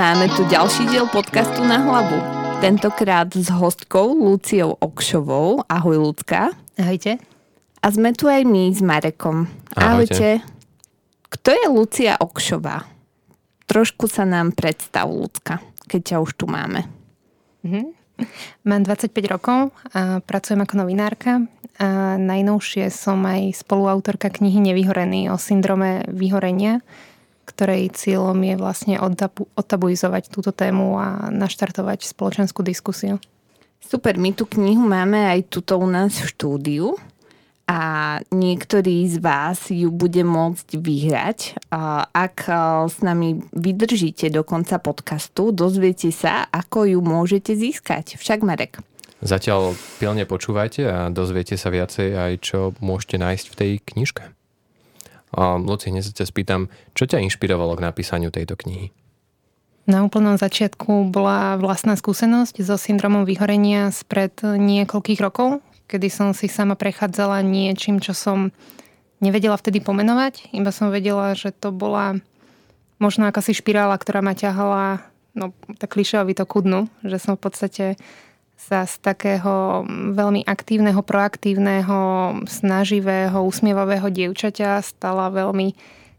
Máme tu ďalší diel podcastu na hlavu. Tentokrát s hostkou Luciou Okšovou. Ahoj, Lucka. Ahojte. A sme tu aj my s Marekom. Ahojte. Ahojte. Kto je Lucia Okšová? Trošku sa nám predstav, Lucka, keď ťa už tu máme. Mhm. Mám 25 rokov a pracujem ako novinárka. A najnovšie som aj spoluautorka knihy Nevyhorený o syndrome vyhorenia, ktorej cieľom je vlastne odtabu, odtabuizovať túto tému a naštartovať spoločenskú diskusiu. Super, my tú knihu máme aj tuto u nás v štúdiu a niektorý z vás ju bude môcť vyhrať. Ak s nami vydržíte do konca podcastu, dozviete sa, ako ju môžete získať. Však Marek. Zatiaľ pilne počúvajte a dozviete sa viacej aj, čo môžete nájsť v tej knižke. Luci, hneď sa ťa spýtam, čo ťa inšpirovalo k napísaniu tejto knihy? Na úplnom začiatku bola vlastná skúsenosť so syndromom vyhorenia spred niekoľkých rokov, kedy som si sama prechádzala niečím, čo som nevedela vtedy pomenovať. Iba som vedela, že to bola možno akási špirála, ktorá ma ťahala, no tak klišovito ku dnu, že som v podstate sa z takého veľmi aktívneho, proaktívneho, snaživého, usmievavého dievčaťa stala veľmi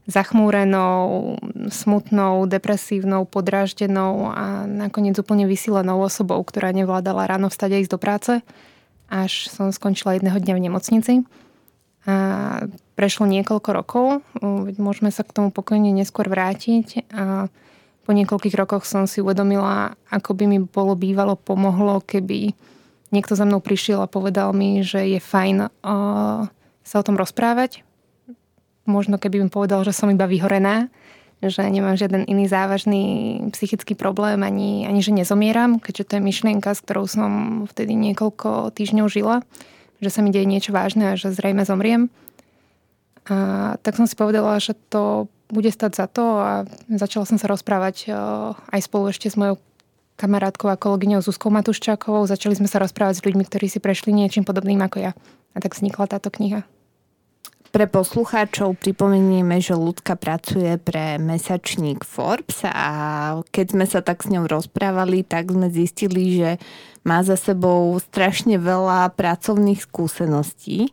zachmúrenou, smutnou, depresívnou, podráždenou a nakoniec úplne vysilenou osobou, ktorá nevládala ráno vstať a ísť do práce, až som skončila jedného dňa v nemocnici. A prešlo niekoľko rokov, môžeme sa k tomu pokojne neskôr vrátiť. A po niekoľkých rokoch som si uvedomila, ako by mi bolo bývalo pomohlo, keby niekto za mnou prišiel a povedal mi, že je fajn uh, sa o tom rozprávať. Možno keby mi povedal, že som iba vyhorená, že nemám žiaden iný závažný psychický problém, ani, ani že nezomieram, keďže to je myšlienka, s ktorou som vtedy niekoľko týždňov žila, že sa mi deje niečo vážne a že zrejme zomriem. A tak som si povedala, že to bude stať za to a začala som sa rozprávať e, aj spolu ešte s mojou kamarátkou a kolegyňou Zuzkou Matuščákovou. Začali sme sa rozprávať s ľuďmi, ktorí si prešli niečím podobným ako ja. A tak vznikla táto kniha. Pre poslucháčov pripomenieme, že ľudka pracuje pre mesačník Forbes a keď sme sa tak s ňou rozprávali, tak sme zistili, že má za sebou strašne veľa pracovných skúseností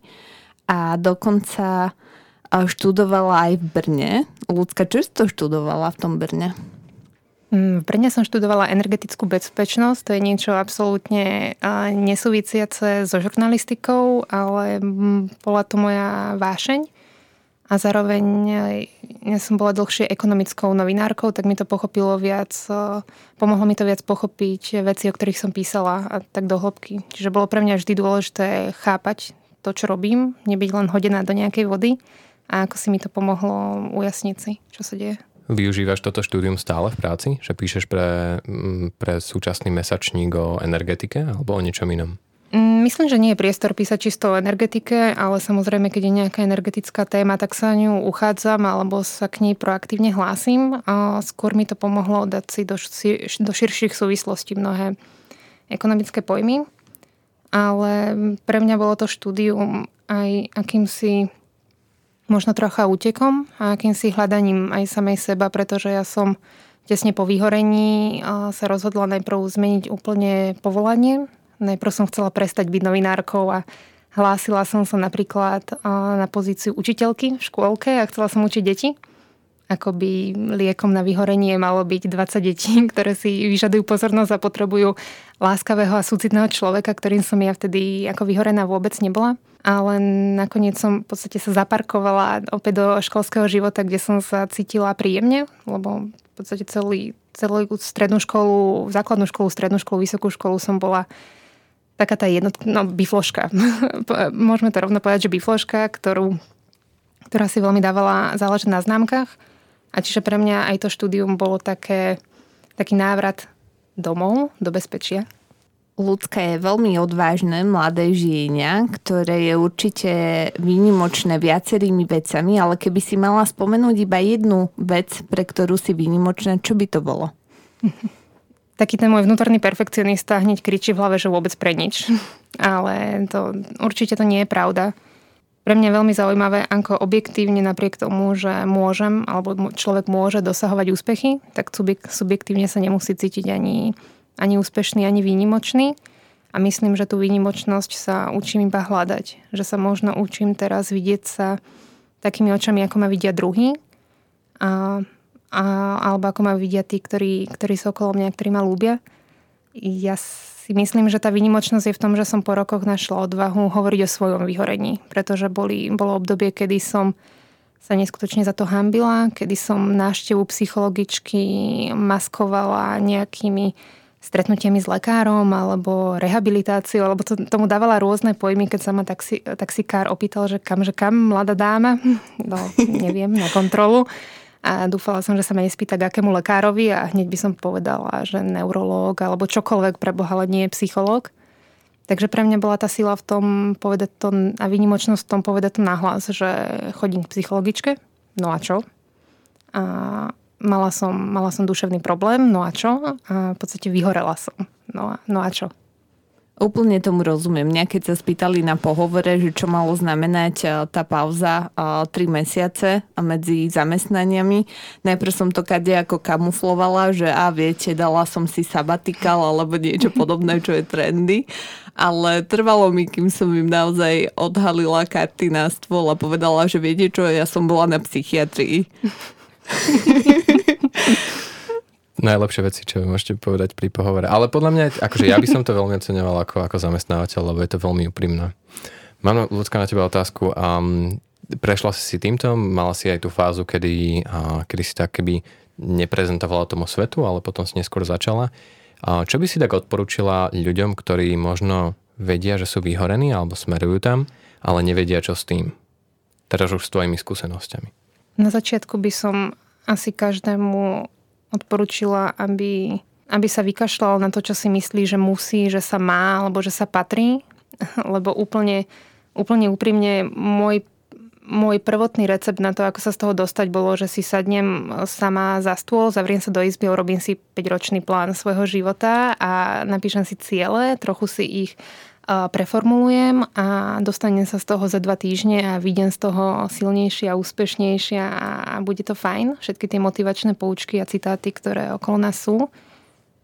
a dokonca študovala aj v Brne. Ľudská, čo si to študovala v tom Brne? Mm, v Brne som študovala energetickú bezpečnosť, to je niečo absolútne nesúvisiace so žurnalistikou, ale mm, bola to moja vášeň. A zároveň ja som bola dlhšie ekonomickou novinárkou, tak mi to pochopilo viac, pomohlo mi to viac pochopiť veci, o ktorých som písala a tak do hĺbky. Čiže bolo pre mňa vždy dôležité chápať to, čo robím, nebyť len hodená do nejakej vody a ako si mi to pomohlo ujasniť si, čo sa deje. Využívaš toto štúdium stále v práci? Že píšeš pre, mm, pre súčasný mesačník o energetike alebo o niečom inom? Mm, myslím, že nie je priestor písať čisto o energetike, ale samozrejme, keď je nejaká energetická téma, tak sa ňu uchádzam alebo sa k nej proaktívne hlásim. A skôr mi to pomohlo dať si do, do širších súvislostí mnohé ekonomické pojmy. Ale pre mňa bolo to štúdium aj akýmsi možno trocha útekom a akýmsi hľadaním aj samej seba, pretože ja som tesne po vyhorení sa rozhodla najprv zmeniť úplne povolanie. Najprv som chcela prestať byť novinárkou a hlásila som sa napríklad na pozíciu učiteľky v škôlke a chcela som učiť deti. Akoby liekom na vyhorenie malo byť 20 detí, ktoré si vyžadujú pozornosť a potrebujú láskavého a súcitného človeka, ktorým som ja vtedy ako vyhorená vôbec nebola ale nakoniec som v podstate sa zaparkovala opäť do školského života, kde som sa cítila príjemne, lebo v podstate celý, celú strednú školu, základnú školu, strednú školu, vysokú školu som bola taká tá jednotka, no bifloška. Môžeme to rovno povedať, že bifloška, ktorú, ktorá si veľmi dávala záležať na známkach. A čiže pre mňa aj to štúdium bolo také, taký návrat domov, do bezpečia. Ľudka je veľmi odvážne mladé žienia, ktoré je určite výnimočné viacerými vecami, ale keby si mala spomenúť iba jednu vec, pre ktorú si výnimočná, čo by to bolo? Taký ten môj vnútorný perfekcionista hneď kričí v hlave, že vôbec pre nič. Ale to, určite to nie je pravda. pre mňa je veľmi zaujímavé, ako objektívne napriek tomu, že môžem, alebo človek môže dosahovať úspechy, tak subjektívne sa nemusí cítiť ani, ani úspešný, ani výnimočný. A myslím, že tú výnimočnosť sa učím iba hľadať. Že sa možno učím teraz vidieť sa takými očami, ako ma vidia druhý. A, a, alebo ako ma vidia tí, ktorí, ktorí sú okolo mňa, ktorí ma ľúbia. Ja si myslím, že tá výnimočnosť je v tom, že som po rokoch našla odvahu hovoriť o svojom vyhorení. Pretože boli, bolo obdobie, kedy som sa neskutočne za to hambila, kedy som návštevu psychologičky maskovala nejakými stretnutiami s lekárom alebo rehabilitáciou, alebo to, tomu dávala rôzne pojmy, keď sa ma taxi, taxikár opýtal, že kam, že kam, mladá dáma, no neviem, na kontrolu a dúfala som, že sa ma nespýta k akému lekárovi a hneď by som povedala, že neurológ alebo čokoľvek pre Boha, ale nie je psychológ. Takže pre mňa bola tá sila v tom povedať to a výnimočnosť v tom povedať to nahlas, že chodím k psychologičke, no a čo? A mala som, mala som duševný problém, no a čo? A v podstate vyhorela som. No a, no a čo? Úplne tomu rozumiem. Mňa keď sa spýtali na pohovore, že čo malo znamenať e, tá pauza 3 e, mesiace medzi zamestnaniami, najprv som to kade ako kamuflovala, že a viete, dala som si sabatikal alebo niečo podobné, čo je trendy. Ale trvalo mi, kým som im naozaj odhalila karty na stôl a povedala, že viete čo, ja som bola na psychiatrii. najlepšie veci, čo môžete povedať pri pohovore. Ale podľa mňa, akože ja by som to veľmi oceňoval ako, ako zamestnávateľ, lebo je to veľmi úprimné. Mám, ľudská, na teba otázku. Um, prešla si si týmto, mala si aj tú fázu, kedy, uh, kedy si tak keby neprezentovala tomu svetu, ale potom si neskôr začala. Uh, čo by si tak odporúčila ľuďom, ktorí možno vedia, že sú vyhorení alebo smerujú tam, ale nevedia, čo s tým? Teraz už s tvojimi skúsenosťami. Na začiatku by som asi každému odporúčila, aby, aby sa vykašľal na to, čo si myslí, že musí, že sa má, alebo že sa patrí. Lebo úplne, úplne úprimne môj môj prvotný recept na to, ako sa z toho dostať, bolo, že si sadnem sama za stôl, zavriem sa do izby, urobím si 5-ročný plán svojho života a napíšem si ciele, trochu si ich preformulujem a dostanem sa z toho za dva týždne a vidím z toho silnejšia úspešnejšia a bude to fajn. Všetky tie motivačné poučky a citáty, ktoré okolo nás sú.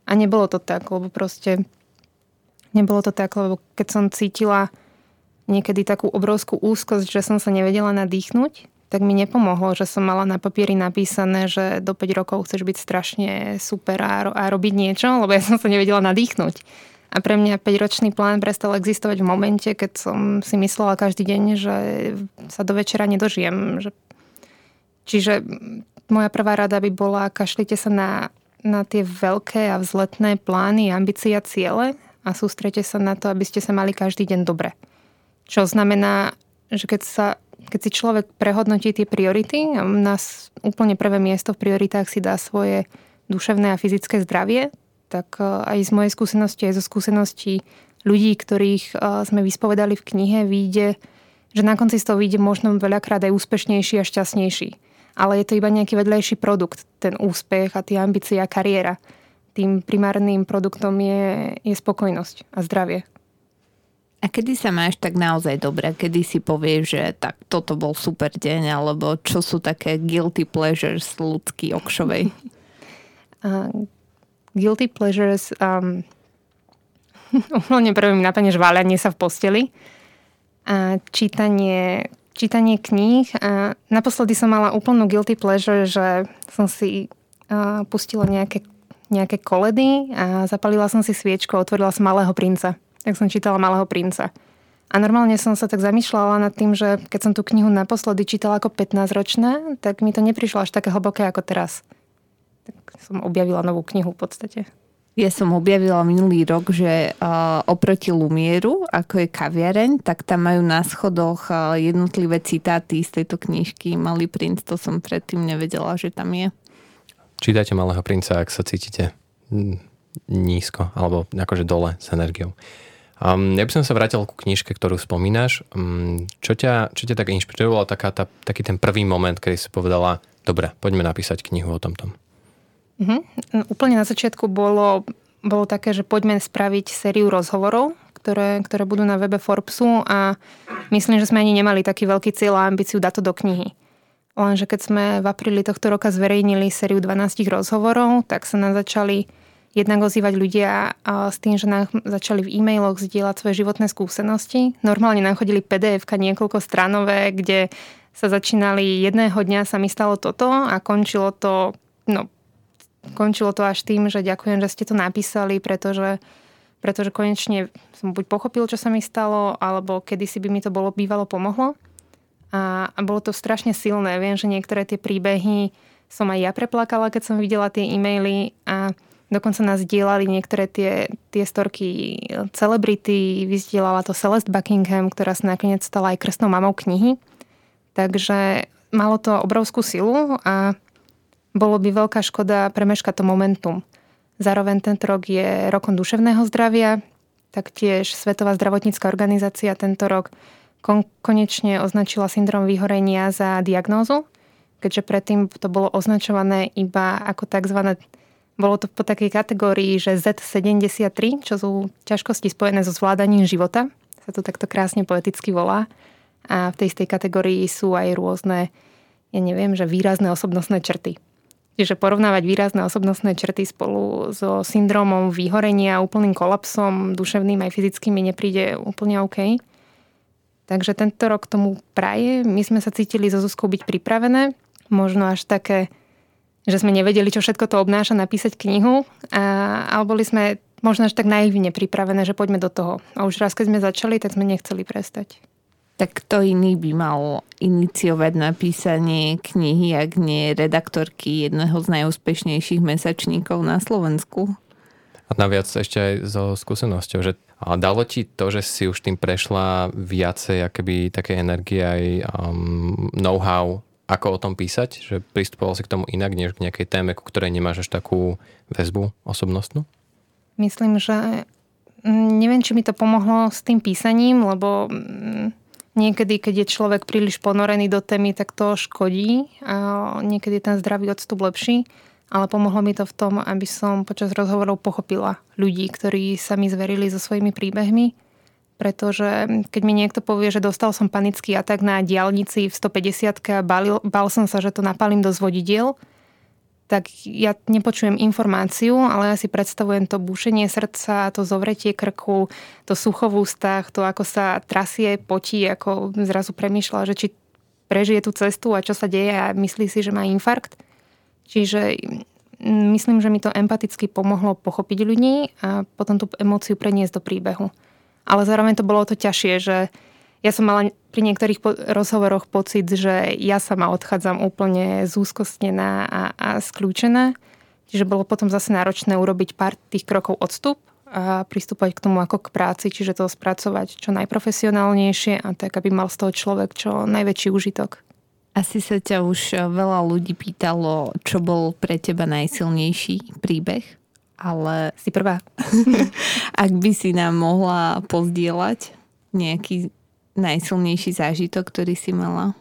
A nebolo to tak, lebo proste nebolo to tak, lebo keď som cítila niekedy takú obrovskú úzkosť, že som sa nevedela nadýchnuť, tak mi nepomohlo, že som mala na papieri napísané, že do 5 rokov chceš byť strašne super a, a robiť niečo, lebo ja som sa nevedela nadýchnuť. A pre mňa 5-ročný plán prestal existovať v momente, keď som si myslela každý deň, že sa do večera nedožijem. Že... Čiže moja prvá rada by bola, kašlite sa na, na tie veľké a vzletné plány, ambície a ciele a sústrete sa na to, aby ste sa mali každý deň dobre. Čo znamená, že keď sa keď si človek prehodnotí tie priority, na úplne prvé miesto v prioritách si dá svoje duševné a fyzické zdravie, tak e, aj z mojej skúsenosti, aj zo skúseností ľudí, ktorých e, sme vyspovedali v knihe, vyjde, že na konci z toho vyjde možno veľakrát aj úspešnejší a šťastnejší. Ale je to iba nejaký vedľajší produkt, ten úspech a tie ambície a kariéra. Tým primárnym produktom je, je spokojnosť a zdravie. A kedy sa máš tak naozaj dobre? Kedy si povieš, že tak toto bol super deň, alebo čo sú také guilty pleasures ľudský okšovej? guilty pleasures, um, úplne prvým napadne žváľanie sa v posteli a čítanie, čítanie kníh. A naposledy som mala úplnú guilty pleasure, že som si uh, pustila nejaké, nejaké koledy a zapalila som si sviečku a otvorila som Malého princa. Tak som čítala Malého princa. A normálne som sa tak zamýšľala nad tým, že keď som tú knihu naposledy čítala ako 15-ročná, tak mi to neprišlo až také hlboké ako teraz tak som objavila novú knihu v podstate. Ja som objavila minulý rok, že uh, oproti Lumieru, ako je kaviareň, tak tam majú na schodoch uh, jednotlivé citáty z tejto knižky. Malý princ, to som predtým nevedela, že tam je. Čítajte Malého princa, ak sa cítite nízko, alebo akože dole s energiou. Um, ja by som sa vrátil ku knižke, ktorú spomínaš. Um, čo, ťa, čo ťa tak inšpirovalo, taká tá, taký ten prvý moment, kedy si povedala, dobre, poďme napísať knihu o tomto. Uh-huh. Úplne na začiatku bolo, bolo také, že poďme spraviť sériu rozhovorov, ktoré, ktoré budú na webe Forbesu a myslím, že sme ani nemali taký veľký cieľ a ambíciu dať to do knihy. Lenže keď sme v apríli tohto roka zverejnili sériu 12 rozhovorov, tak sa nám začali jednak ozývať ľudia s tým, že nám začali v e-mailoch zdieľať svoje životné skúsenosti. Normálne nám chodili pdf niekoľko stranové, kde sa začínali jedného dňa sa mi stalo toto a končilo to, no, končilo to až tým, že ďakujem, že ste to napísali, pretože pretože konečne som buď pochopil, čo sa mi stalo, alebo kedysi by mi to bolo bývalo pomohlo. A, a bolo to strašne silné. Viem, že niektoré tie príbehy som aj ja preplakala, keď som videla tie e-maily a Dokonca nás dielali niektoré tie, tie storky celebrity, vyzdielala to Celeste Buckingham, ktorá sa nakoniec stala aj krstnou mamou knihy. Takže malo to obrovskú silu a bolo by veľká škoda premeškať to momentum. Zároveň tento rok je rokom duševného zdravia, taktiež Svetová zdravotnícka organizácia tento rok kon- konečne označila syndrom vyhorenia za diagnózu, keďže predtým to bolo označované iba ako tzv. Bolo to po takej kategórii, že Z73, čo sú ťažkosti spojené so zvládaním života, sa to takto krásne poeticky volá. A v tej istej kategórii sú aj rôzne, ja neviem, že výrazné osobnostné črty. Čiže porovnávať výrazné osobnostné črty spolu so syndromom vyhorenia, úplným kolapsom, duševným aj fyzickým mi nepríde úplne OK. Takže tento rok tomu praje. My sme sa cítili so Zuzkou byť pripravené. Možno až také že sme nevedeli, čo všetko to obnáša napísať knihu, a, ale boli sme možno až tak naivne pripravené, že poďme do toho. A už raz, keď sme začali, tak sme nechceli prestať. Tak kto iný by mal iniciovať napísanie knihy, ak nie redaktorky jedného z najúspešnejších mesačníkov na Slovensku? A naviac ešte aj so skúsenosťou, že a dalo ti to, že si už tým prešla viacej akoby také energie aj um, know-how ako o tom písať? Že pristupoval si k tomu inak, než k nejakej téme, ku ktorej nemáš až takú väzbu osobnostnú? Myslím, že mm, neviem, či mi to pomohlo s tým písaním, lebo mm, niekedy, keď je človek príliš ponorený do témy, tak to škodí a niekedy je ten zdravý odstup lepší. Ale pomohlo mi to v tom, aby som počas rozhovorov pochopila ľudí, ktorí sa mi zverili so svojimi príbehmi pretože keď mi niekto povie, že dostal som panický atak na diálnici v 150 a bal som sa, že to napalím do zvodidiel, tak ja nepočujem informáciu, ale ja si predstavujem to bušenie srdca, to zovretie krku, to sucho v ústach, to ako sa trasie, potí, ako zrazu premýšľa, že či prežije tú cestu a čo sa deje a myslí si, že má infarkt. Čiže myslím, že mi to empaticky pomohlo pochopiť ľudí a potom tú emóciu preniesť do príbehu ale zároveň to bolo to ťažšie, že ja som mala pri niektorých po- rozhovoroch pocit, že ja sama odchádzam úplne zúskostnená a, a skľúčená. Čiže bolo potom zase náročné urobiť pár tých krokov odstup a pristúpať k tomu ako k práci, čiže to spracovať čo najprofesionálnejšie a tak, aby mal z toho človek čo najväčší užitok. Asi sa ťa už veľa ľudí pýtalo, čo bol pre teba najsilnejší príbeh? ale si prvá. Ak by si nám mohla pozdieľať nejaký najsilnejší zážitok, ktorý si mala?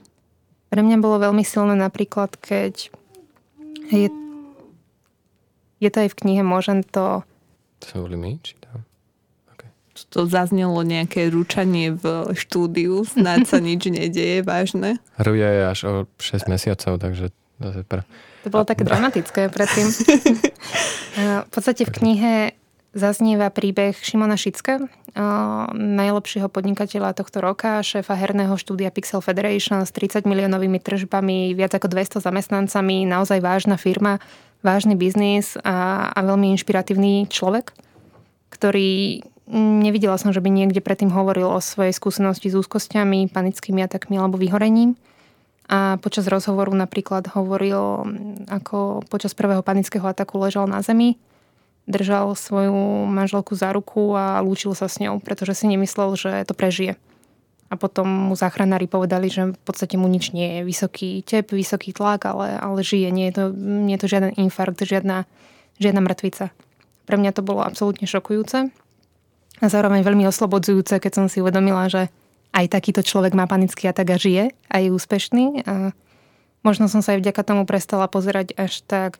Pre mňa bolo veľmi silné napríklad, keď je, je to aj v knihe, môžem to... To sa volí my, či tam? Okay. To zaznelo nejaké ručanie v štúdiu, snáď sa nič nedeje, vážne. Ruja je až o 6 mesiacov, takže to pre... To bolo také dramatické predtým. v podstate v knihe zaznieva príbeh Šimona Šicka, najlepšieho podnikateľa tohto roka, šéfa herného štúdia Pixel Federation s 30 miliónovými tržbami, viac ako 200 zamestnancami, naozaj vážna firma, vážny biznis a, a veľmi inšpiratívny človek, ktorý nevidela som, že by niekde predtým hovoril o svojej skúsenosti s úzkosťami, panickými atakmi alebo vyhorením. A počas rozhovoru napríklad hovoril, ako počas prvého panického ataku ležal na zemi, držal svoju manželku za ruku a lúčil sa s ňou, pretože si nemyslel, že to prežije. A potom mu záchranári povedali, že v podstate mu nič nie je. Vysoký tep, vysoký tlak, ale, ale žije. Nie je, to, nie je to žiaden infarkt, žiadna, žiadna mŕtvica. Pre mňa to bolo absolútne šokujúce. A zároveň veľmi oslobodzujúce, keď som si uvedomila, že aj takýto človek má panický atak a žije a je úspešný. A možno som sa aj vďaka tomu prestala pozerať až tak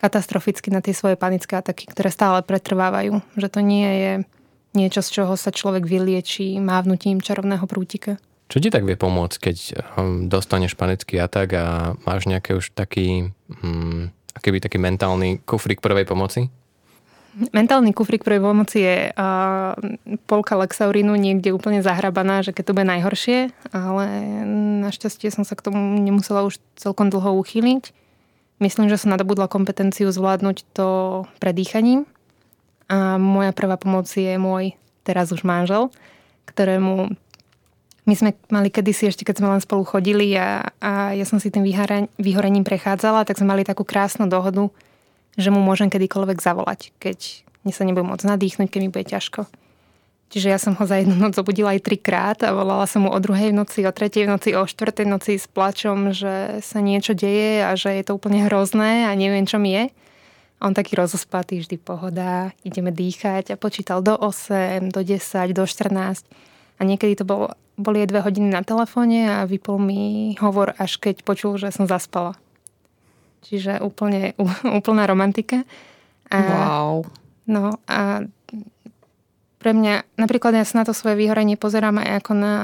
katastroficky na tie svoje panické ataky, ktoré stále pretrvávajú. Že to nie je niečo, z čoho sa človek vylieči mávnutím čarovného prútika. Čo ti tak vie pomôcť, keď um, dostaneš panický atak a máš nejaký už taký, um, akýby taký mentálny kufrík prvej pomoci? Mentálny kufrík prvej pomoci je uh, polka Lexaurinu niekde úplne zahrabaná, že keď to bude najhoršie, ale našťastie som sa k tomu nemusela už celkom dlho uchýliť. Myslím, že som nadobudla kompetenciu zvládnuť to predýchaním. A moja prvá pomoc je môj teraz už manžel, ktorému my sme mali kedysi, ešte keď sme len spolu chodili a, a ja som si tým vyhorením prechádzala, tak sme mali takú krásnu dohodu, že mu môžem kedykoľvek zavolať, keď sa nebudem môcť nadýchnuť, keď mi bude ťažko. Čiže ja som ho za jednu noc zobudila aj trikrát a volala som mu o druhej v noci, o tretej v noci, o štvrtej noci s plačom, že sa niečo deje a že je to úplne hrozné a neviem, čo mi je. A on taký rozospatý, vždy pohoda, ideme dýchať a počítal do 8, do 10, do 14. A niekedy to bolo boli aj dve hodiny na telefóne a vypol mi hovor, až keď počul, že som zaspala. Čiže úplne, úplná romantika. A, wow. No a pre mňa, napríklad ja sa na to svoje vyhorenie pozerám aj ako na,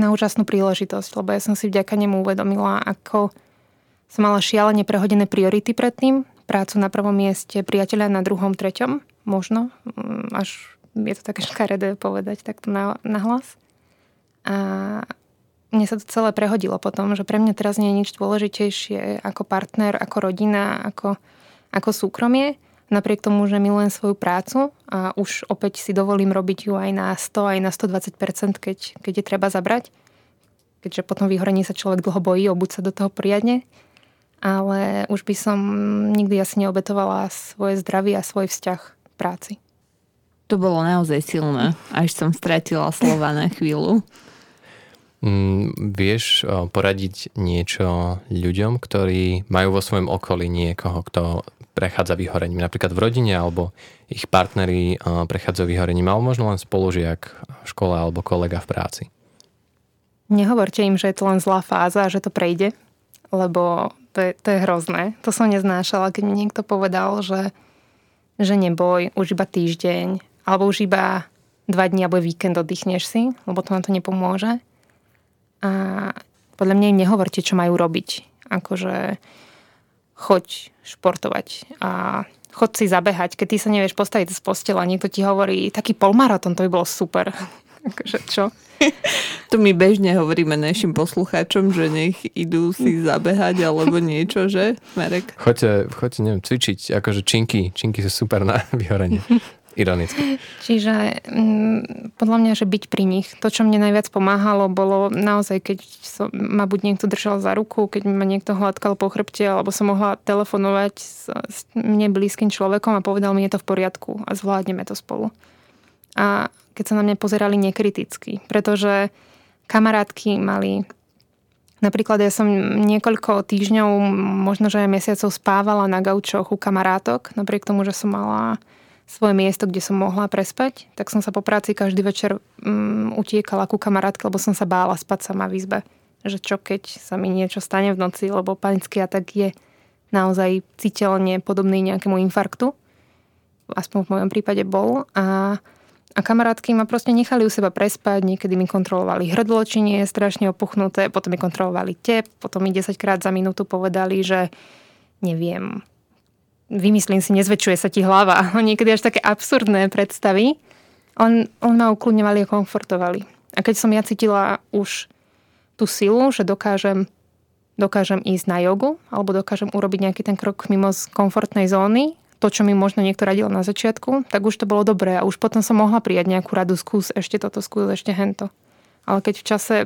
na úžasnú príležitosť, lebo ja som si vďaka nemu uvedomila, ako som mala šialene prehodené priority predtým, prácu na prvom mieste, priateľa na druhom, treťom, možno, mm, až je to také škaredé povedať takto na, na hlas. A mne sa to celé prehodilo potom, že pre mňa teraz nie je nič dôležitejšie ako partner, ako rodina, ako, ako súkromie. Napriek tomu, že milujem svoju prácu a už opäť si dovolím robiť ju aj na 100, aj na 120%, keď, keď je treba zabrať. Keďže potom vyhorení sa človek dlho bojí, obuť sa do toho poriadne. Ale už by som nikdy asi neobetovala svoje zdravie a svoj vzťah práci. To bolo naozaj silné, až som stratila slova na chvíľu. Mm, vieš poradiť niečo ľuďom, ktorí majú vo svojom okolí niekoho, kto prechádza vyhorením, napríklad v rodine alebo ich partneri prechádzajú vyhorením, alebo možno len spolužiak v škole alebo kolega v práci. Nehovorte im, že je to len zlá fáza a že to prejde, lebo to je, to je hrozné. To som neznášala, keď mi niekto povedal, že, že neboj, už iba týždeň, alebo už iba dva dní alebo víkend oddychneš si, lebo to nám to nepomôže a podľa mňa im nehovorte, čo majú robiť. Akože choď športovať a choď si zabehať. Keď ty sa nevieš postaviť z postela, niekto ti hovorí, taký polmaratón, to by bolo super. akože čo? To my bežne hovoríme našim poslucháčom, že nech idú si zabehať alebo niečo, že, Marek? Choďte, choďte neviem, cvičiť, akože činky. Činky sú super na vyhorenie. Ironicky. Čiže mm, podľa mňa, že byť pri nich. To, čo mne najviac pomáhalo, bolo naozaj, keď som, ma buď niekto držal za ruku, keď ma niekto hladkal po chrbte, alebo som mohla telefonovať s, s mne blízkym človekom a povedal mi, je to v poriadku a zvládneme to spolu. A keď sa na mňa pozerali nekriticky, pretože kamarátky mali Napríklad ja som niekoľko týždňov, možno že aj mesiacov spávala na gaučoch u kamarátok, napriek tomu, že som mala svoje miesto, kde som mohla prespať, tak som sa po práci každý večer um, utiekala ku kamarátke, lebo som sa bála spať sama v izbe. Že čo keď sa mi niečo stane v noci, lebo panický atak je naozaj citeľne podobný nejakému infarktu. Aspoň v mojom prípade bol. A, a kamarátky ma proste nechali u seba prespať, niekedy mi kontrolovali hrdlo, či nie je strašne opuchnuté, potom mi kontrolovali tep, potom mi 10 krát za minútu povedali, že neviem, vymyslím si, nezväčšuje sa ti hlava. Niekedy až také absurdné predstavy. On, on ma ukludňovali a komfortovali. A keď som ja cítila už tú silu, že dokážem, dokážem ísť na jogu, alebo dokážem urobiť nejaký ten krok mimo z komfortnej zóny, to, čo mi možno niekto radil na začiatku, tak už to bolo dobré a už potom som mohla prijať nejakú radu, skús ešte toto, skús ešte hento. Ale keď v čase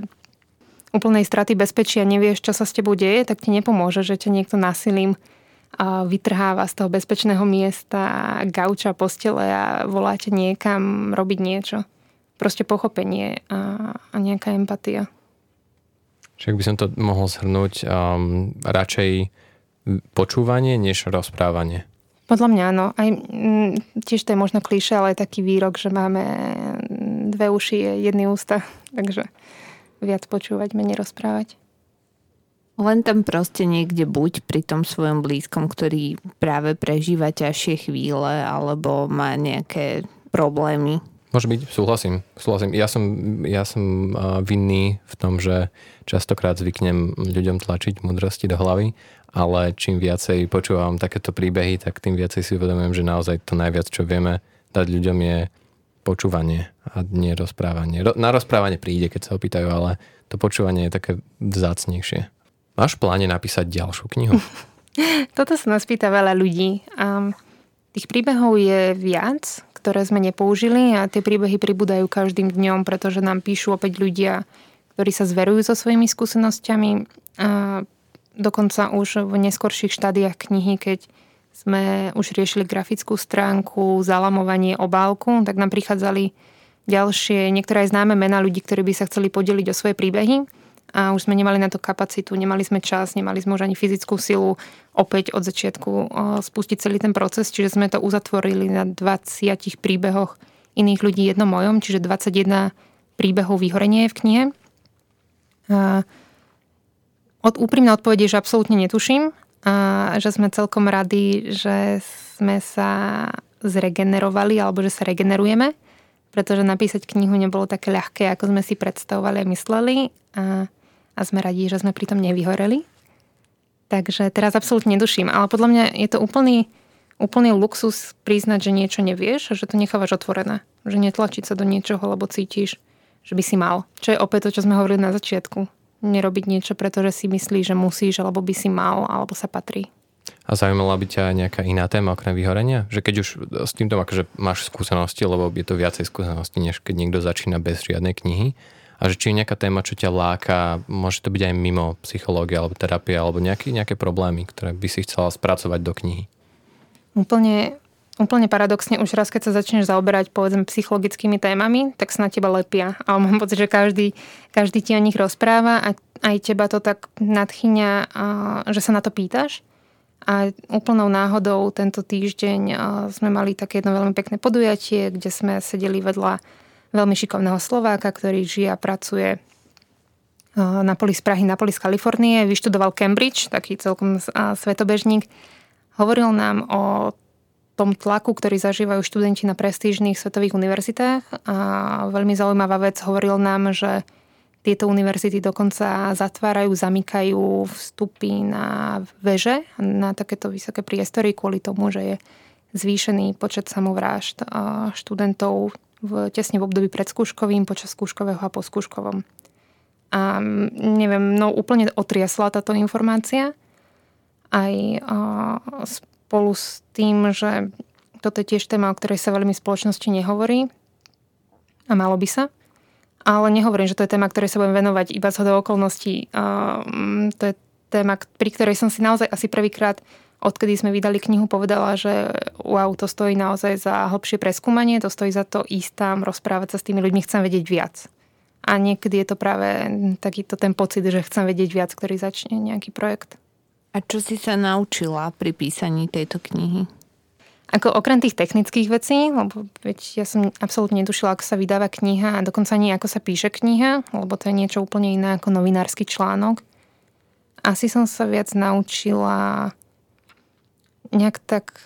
úplnej straty bezpečia nevieš, čo sa s tebou deje, tak ti nepomôže, že ťa niekto násilím vytrháva z toho bezpečného miesta gauča, postele a voláte niekam robiť niečo. Proste pochopenie a, a nejaká empatia. Však by som to mohol zhrnúť um, radšej počúvanie, než rozprávanie. Podľa mňa áno. Aj, m, tiež to je možno klíše, ale je taký výrok, že máme dve uši, jedny ústa. Takže viac počúvať, menej rozprávať. Len tam proste niekde buď pri tom svojom blízkom, ktorý práve prežíva ťažšie chvíle alebo má nejaké problémy. Môže byť, súhlasím. súhlasím. Ja som, ja som vinný v tom, že častokrát zvyknem ľuďom tlačiť mudrosti do hlavy, ale čím viacej počúvam takéto príbehy, tak tým viacej si uvedomujem, že naozaj to najviac, čo vieme dať ľuďom je počúvanie a nie rozprávanie. Na rozprávanie príde, keď sa opýtajú, ale to počúvanie je také vzácnejšie. Máš v pláne napísať ďalšiu knihu? Toto sa nás pýta veľa ľudí. A tých príbehov je viac, ktoré sme nepoužili a tie príbehy pribúdajú každým dňom, pretože nám píšu opäť ľudia, ktorí sa zverujú so svojimi skúsenosťami. A dokonca už v neskorších štádiách knihy, keď sme už riešili grafickú stránku, zalamovanie, obálku, tak nám prichádzali ďalšie, niektoré aj známe mená ľudí, ktorí by sa chceli podeliť o svoje príbehy a už sme nemali na to kapacitu, nemali sme čas, nemali sme už ani fyzickú silu opäť od začiatku spustiť celý ten proces, čiže sme to uzatvorili na 20 príbehoch iných ľudí jednom mojom, čiže 21 príbehov vyhorenie v knihe. A od úprimnej odpovede, že absolútne netuším a že sme celkom radi, že sme sa zregenerovali alebo že sa regenerujeme, pretože napísať knihu nebolo také ľahké, ako sme si predstavovali a mysleli a, a sme radi, že sme pritom nevyhoreli. Takže teraz absolútne neduším, ale podľa mňa je to úplný, úplný luxus priznať, že niečo nevieš a že to nechávaš otvorené. Že netlačiť sa do niečoho, lebo cítiš, že by si mal. Čo je opäť to, čo sme hovorili na začiatku nerobiť niečo, pretože si myslíš, že musíš, alebo by si mal, alebo sa patrí. A zaujímala by ťa nejaká iná téma okrem vyhorenia? Že keď už s týmto akože máš skúsenosti, lebo je to viacej skúsenosti, než keď niekto začína bez žiadnej knihy, a že či je nejaká téma, čo ťa láka, môže to byť aj mimo psychológie alebo terapie, alebo nejaké, nejaké problémy, ktoré by si chcela spracovať do knihy? Úplne Úplne paradoxne, už raz, keď sa začneš zaoberať povedzme psychologickými témami, tak sa na teba lepia. Ale mám pocit, že každý, každý ti o nich rozpráva a aj teba to tak nadchyňa, že sa na to pýtaš. A úplnou náhodou tento týždeň sme mali také jedno veľmi pekné podujatie, kde sme sedeli vedľa veľmi šikovného Slováka, ktorý žije a pracuje na poli z Prahy, na poli z Kalifornie, vyštudoval Cambridge, taký celkom svetobežník. Hovoril nám o tom tlaku, ktorý zažívajú študenti na prestížnych svetových univerzitách. A veľmi zaujímavá vec, hovoril nám, že tieto univerzity dokonca zatvárajú, zamykajú vstupy na veže, na takéto vysoké priestory kvôli tomu, že je zvýšený počet samovrážd študentov v, tesne v období predskúškovým, počas skúškového a poskúškovom. A neviem, no úplne otriasla táto informácia. Aj spolu s tým, že toto je tiež téma, o ktorej sa veľmi spoločnosti nehovorí a malo by sa. Ale nehovorím, že to je téma, ktorej sa budem venovať iba z hodou okolností. Mm, to je téma, pri ktorej som si naozaj asi prvýkrát, odkedy sme vydali knihu, povedala, že wow, to stojí naozaj za hlbšie preskúmanie, to stojí za to ísť tam, rozprávať sa s tými ľuďmi, chcem vedieť viac. A niekedy je to práve takýto ten pocit, že chcem vedieť viac, ktorý začne nejaký projekt. A čo si sa naučila pri písaní tejto knihy? Ako okrem tých technických vecí, lebo veď ja som absolútne netušila, ako sa vydáva kniha a dokonca nie ako sa píše kniha, lebo to je niečo úplne iné ako novinársky článok. Asi som sa viac naučila nejak tak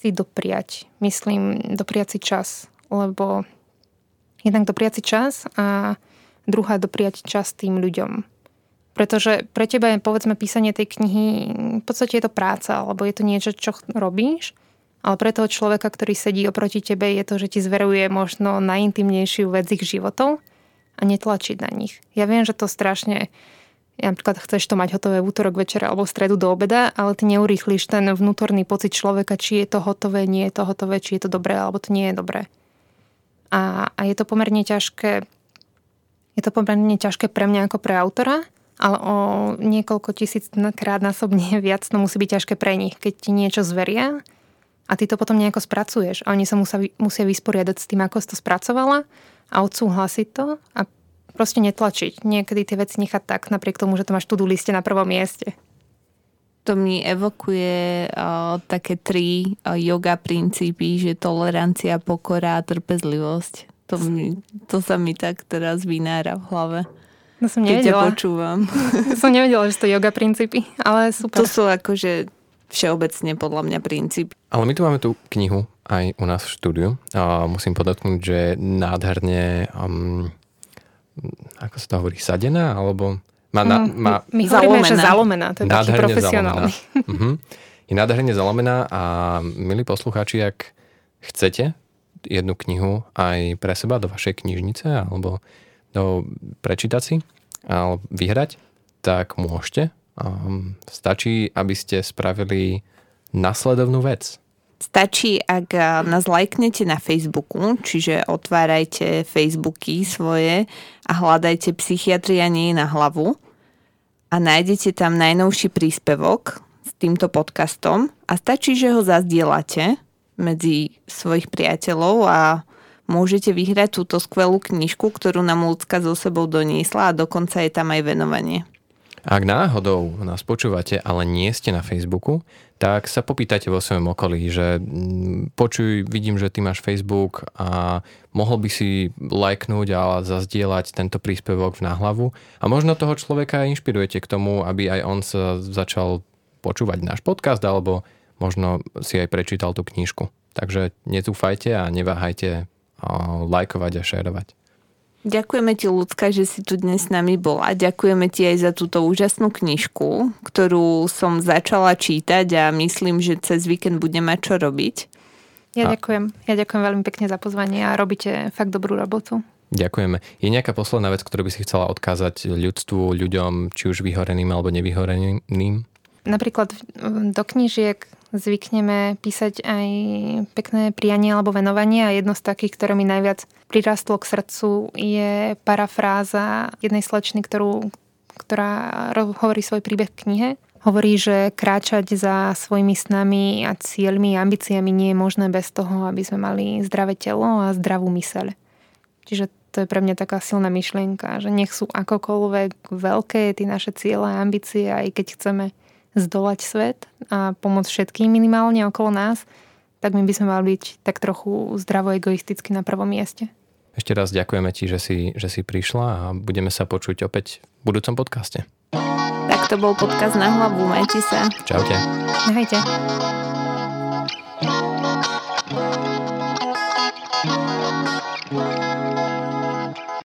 si dopriať. Myslím, dopriať si čas, lebo jednak dopriať si čas a druhá dopriať čas tým ľuďom. Pretože pre teba je povedzme písanie tej knihy, v podstate je to práca, alebo je to niečo, čo robíš, ale pre toho človeka, ktorý sedí oproti tebe, je to, že ti zveruje možno najintimnejšiu vec ich životov a netlačiť na nich. Ja viem, že to strašne napríklad chceš to mať hotové v útorok večer alebo v stredu do obeda, ale ty neurýchlíš ten vnútorný pocit človeka, či je to hotové, nie je to hotové, či je to dobré alebo to nie je dobré. A, a je to pomerne ťažké je to pomerne ťažké pre mňa ako pre autora, ale o niekoľko tisíc krát násobne viac to musí byť ťažké pre nich, keď ti niečo zveria a ty to potom nejako spracuješ a oni sa musia, musia vysporiadať s tým, ako si to spracovala a odsúhlasiť to a proste netlačiť. Niekedy tie veci nechať tak, napriek tomu, že to máš tu liste na prvom mieste. To mi evokuje uh, také tri uh, yoga princípy, že tolerancia, pokora a trpezlivosť. To, mi, to sa mi tak teraz vynára v hlave. No som nevedela. Keď počúvam. som nevedela, že to yoga princípy, ale super. To sú akože všeobecne podľa mňa princípy. Ale my tu máme tú knihu aj u nás v štúdiu. A musím podotknúť, že nádherne, um, ako sa to hovorí, sadená, alebo má, na, Mm, má My hovoríme, že Zalomená. zalomená, to je taký profesionálny. zalomená. Mhm. Je nádherne zalomená a milí poslucháči, ak chcete jednu knihu aj pre seba do vašej knižnice alebo do prečítať si alebo vyhrať, tak môžete. Um, stačí, aby ste spravili nasledovnú vec. Stačí, ak a, nás lajknete na Facebooku, čiže otvárajte Facebooky svoje a hľadajte psychiatria nie na hlavu a nájdete tam najnovší príspevok s týmto podcastom a stačí, že ho zazdielate medzi svojich priateľov a môžete vyhrať túto skvelú knižku, ktorú nám ľudská so sebou doniesla a dokonca je tam aj venovanie. Ak náhodou nás počúvate, ale nie ste na Facebooku, tak sa popýtajte vo svojom okolí, že mm, počuj, vidím, že ty máš Facebook a mohol by si lajknúť a zazdieľať tento príspevok v náhlavu a možno toho človeka inšpirujete k tomu, aby aj on sa začal počúvať náš podcast alebo možno si aj prečítal tú knižku. Takže nezúfajte a neváhajte lajkovať a šerovať. Ďakujeme ti, Lucka, že si tu dnes s nami bola. Ďakujeme ti aj za túto úžasnú knižku, ktorú som začala čítať a myslím, že cez víkend bude mať čo robiť. Ja A- ďakujem. Ja ďakujem veľmi pekne za pozvanie a robíte fakt dobrú robotu. Ďakujeme. Je nejaká posledná vec, ktorú by si chcela odkázať ľudstvu, ľuďom, či už vyhoreným alebo nevyhoreným? Napríklad mm, do knížiek zvykneme písať aj pekné prianie alebo venovanie a jedno z takých, ktoré mi najviac prirastlo k srdcu je parafráza jednej slečny, ktorú, ktorá hovorí svoj príbeh v knihe. Hovorí, že kráčať za svojimi snami a cieľmi a ambíciami nie je možné bez toho, aby sme mali zdravé telo a zdravú myseľ. Čiže to je pre mňa taká silná myšlienka, že nech sú akokoľvek veľké tie naše ciele a ambície, aj keď chceme zdolať svet a pomôcť všetkým minimálne okolo nás, tak my by sme mali byť tak trochu zdravo egoisticky na prvom mieste. Ešte raz ďakujeme ti, že si, že si prišla a budeme sa počuť opäť v budúcom podcaste. Tak to bol podcast na hlavu. Majte sa. Čaute. Nehajte.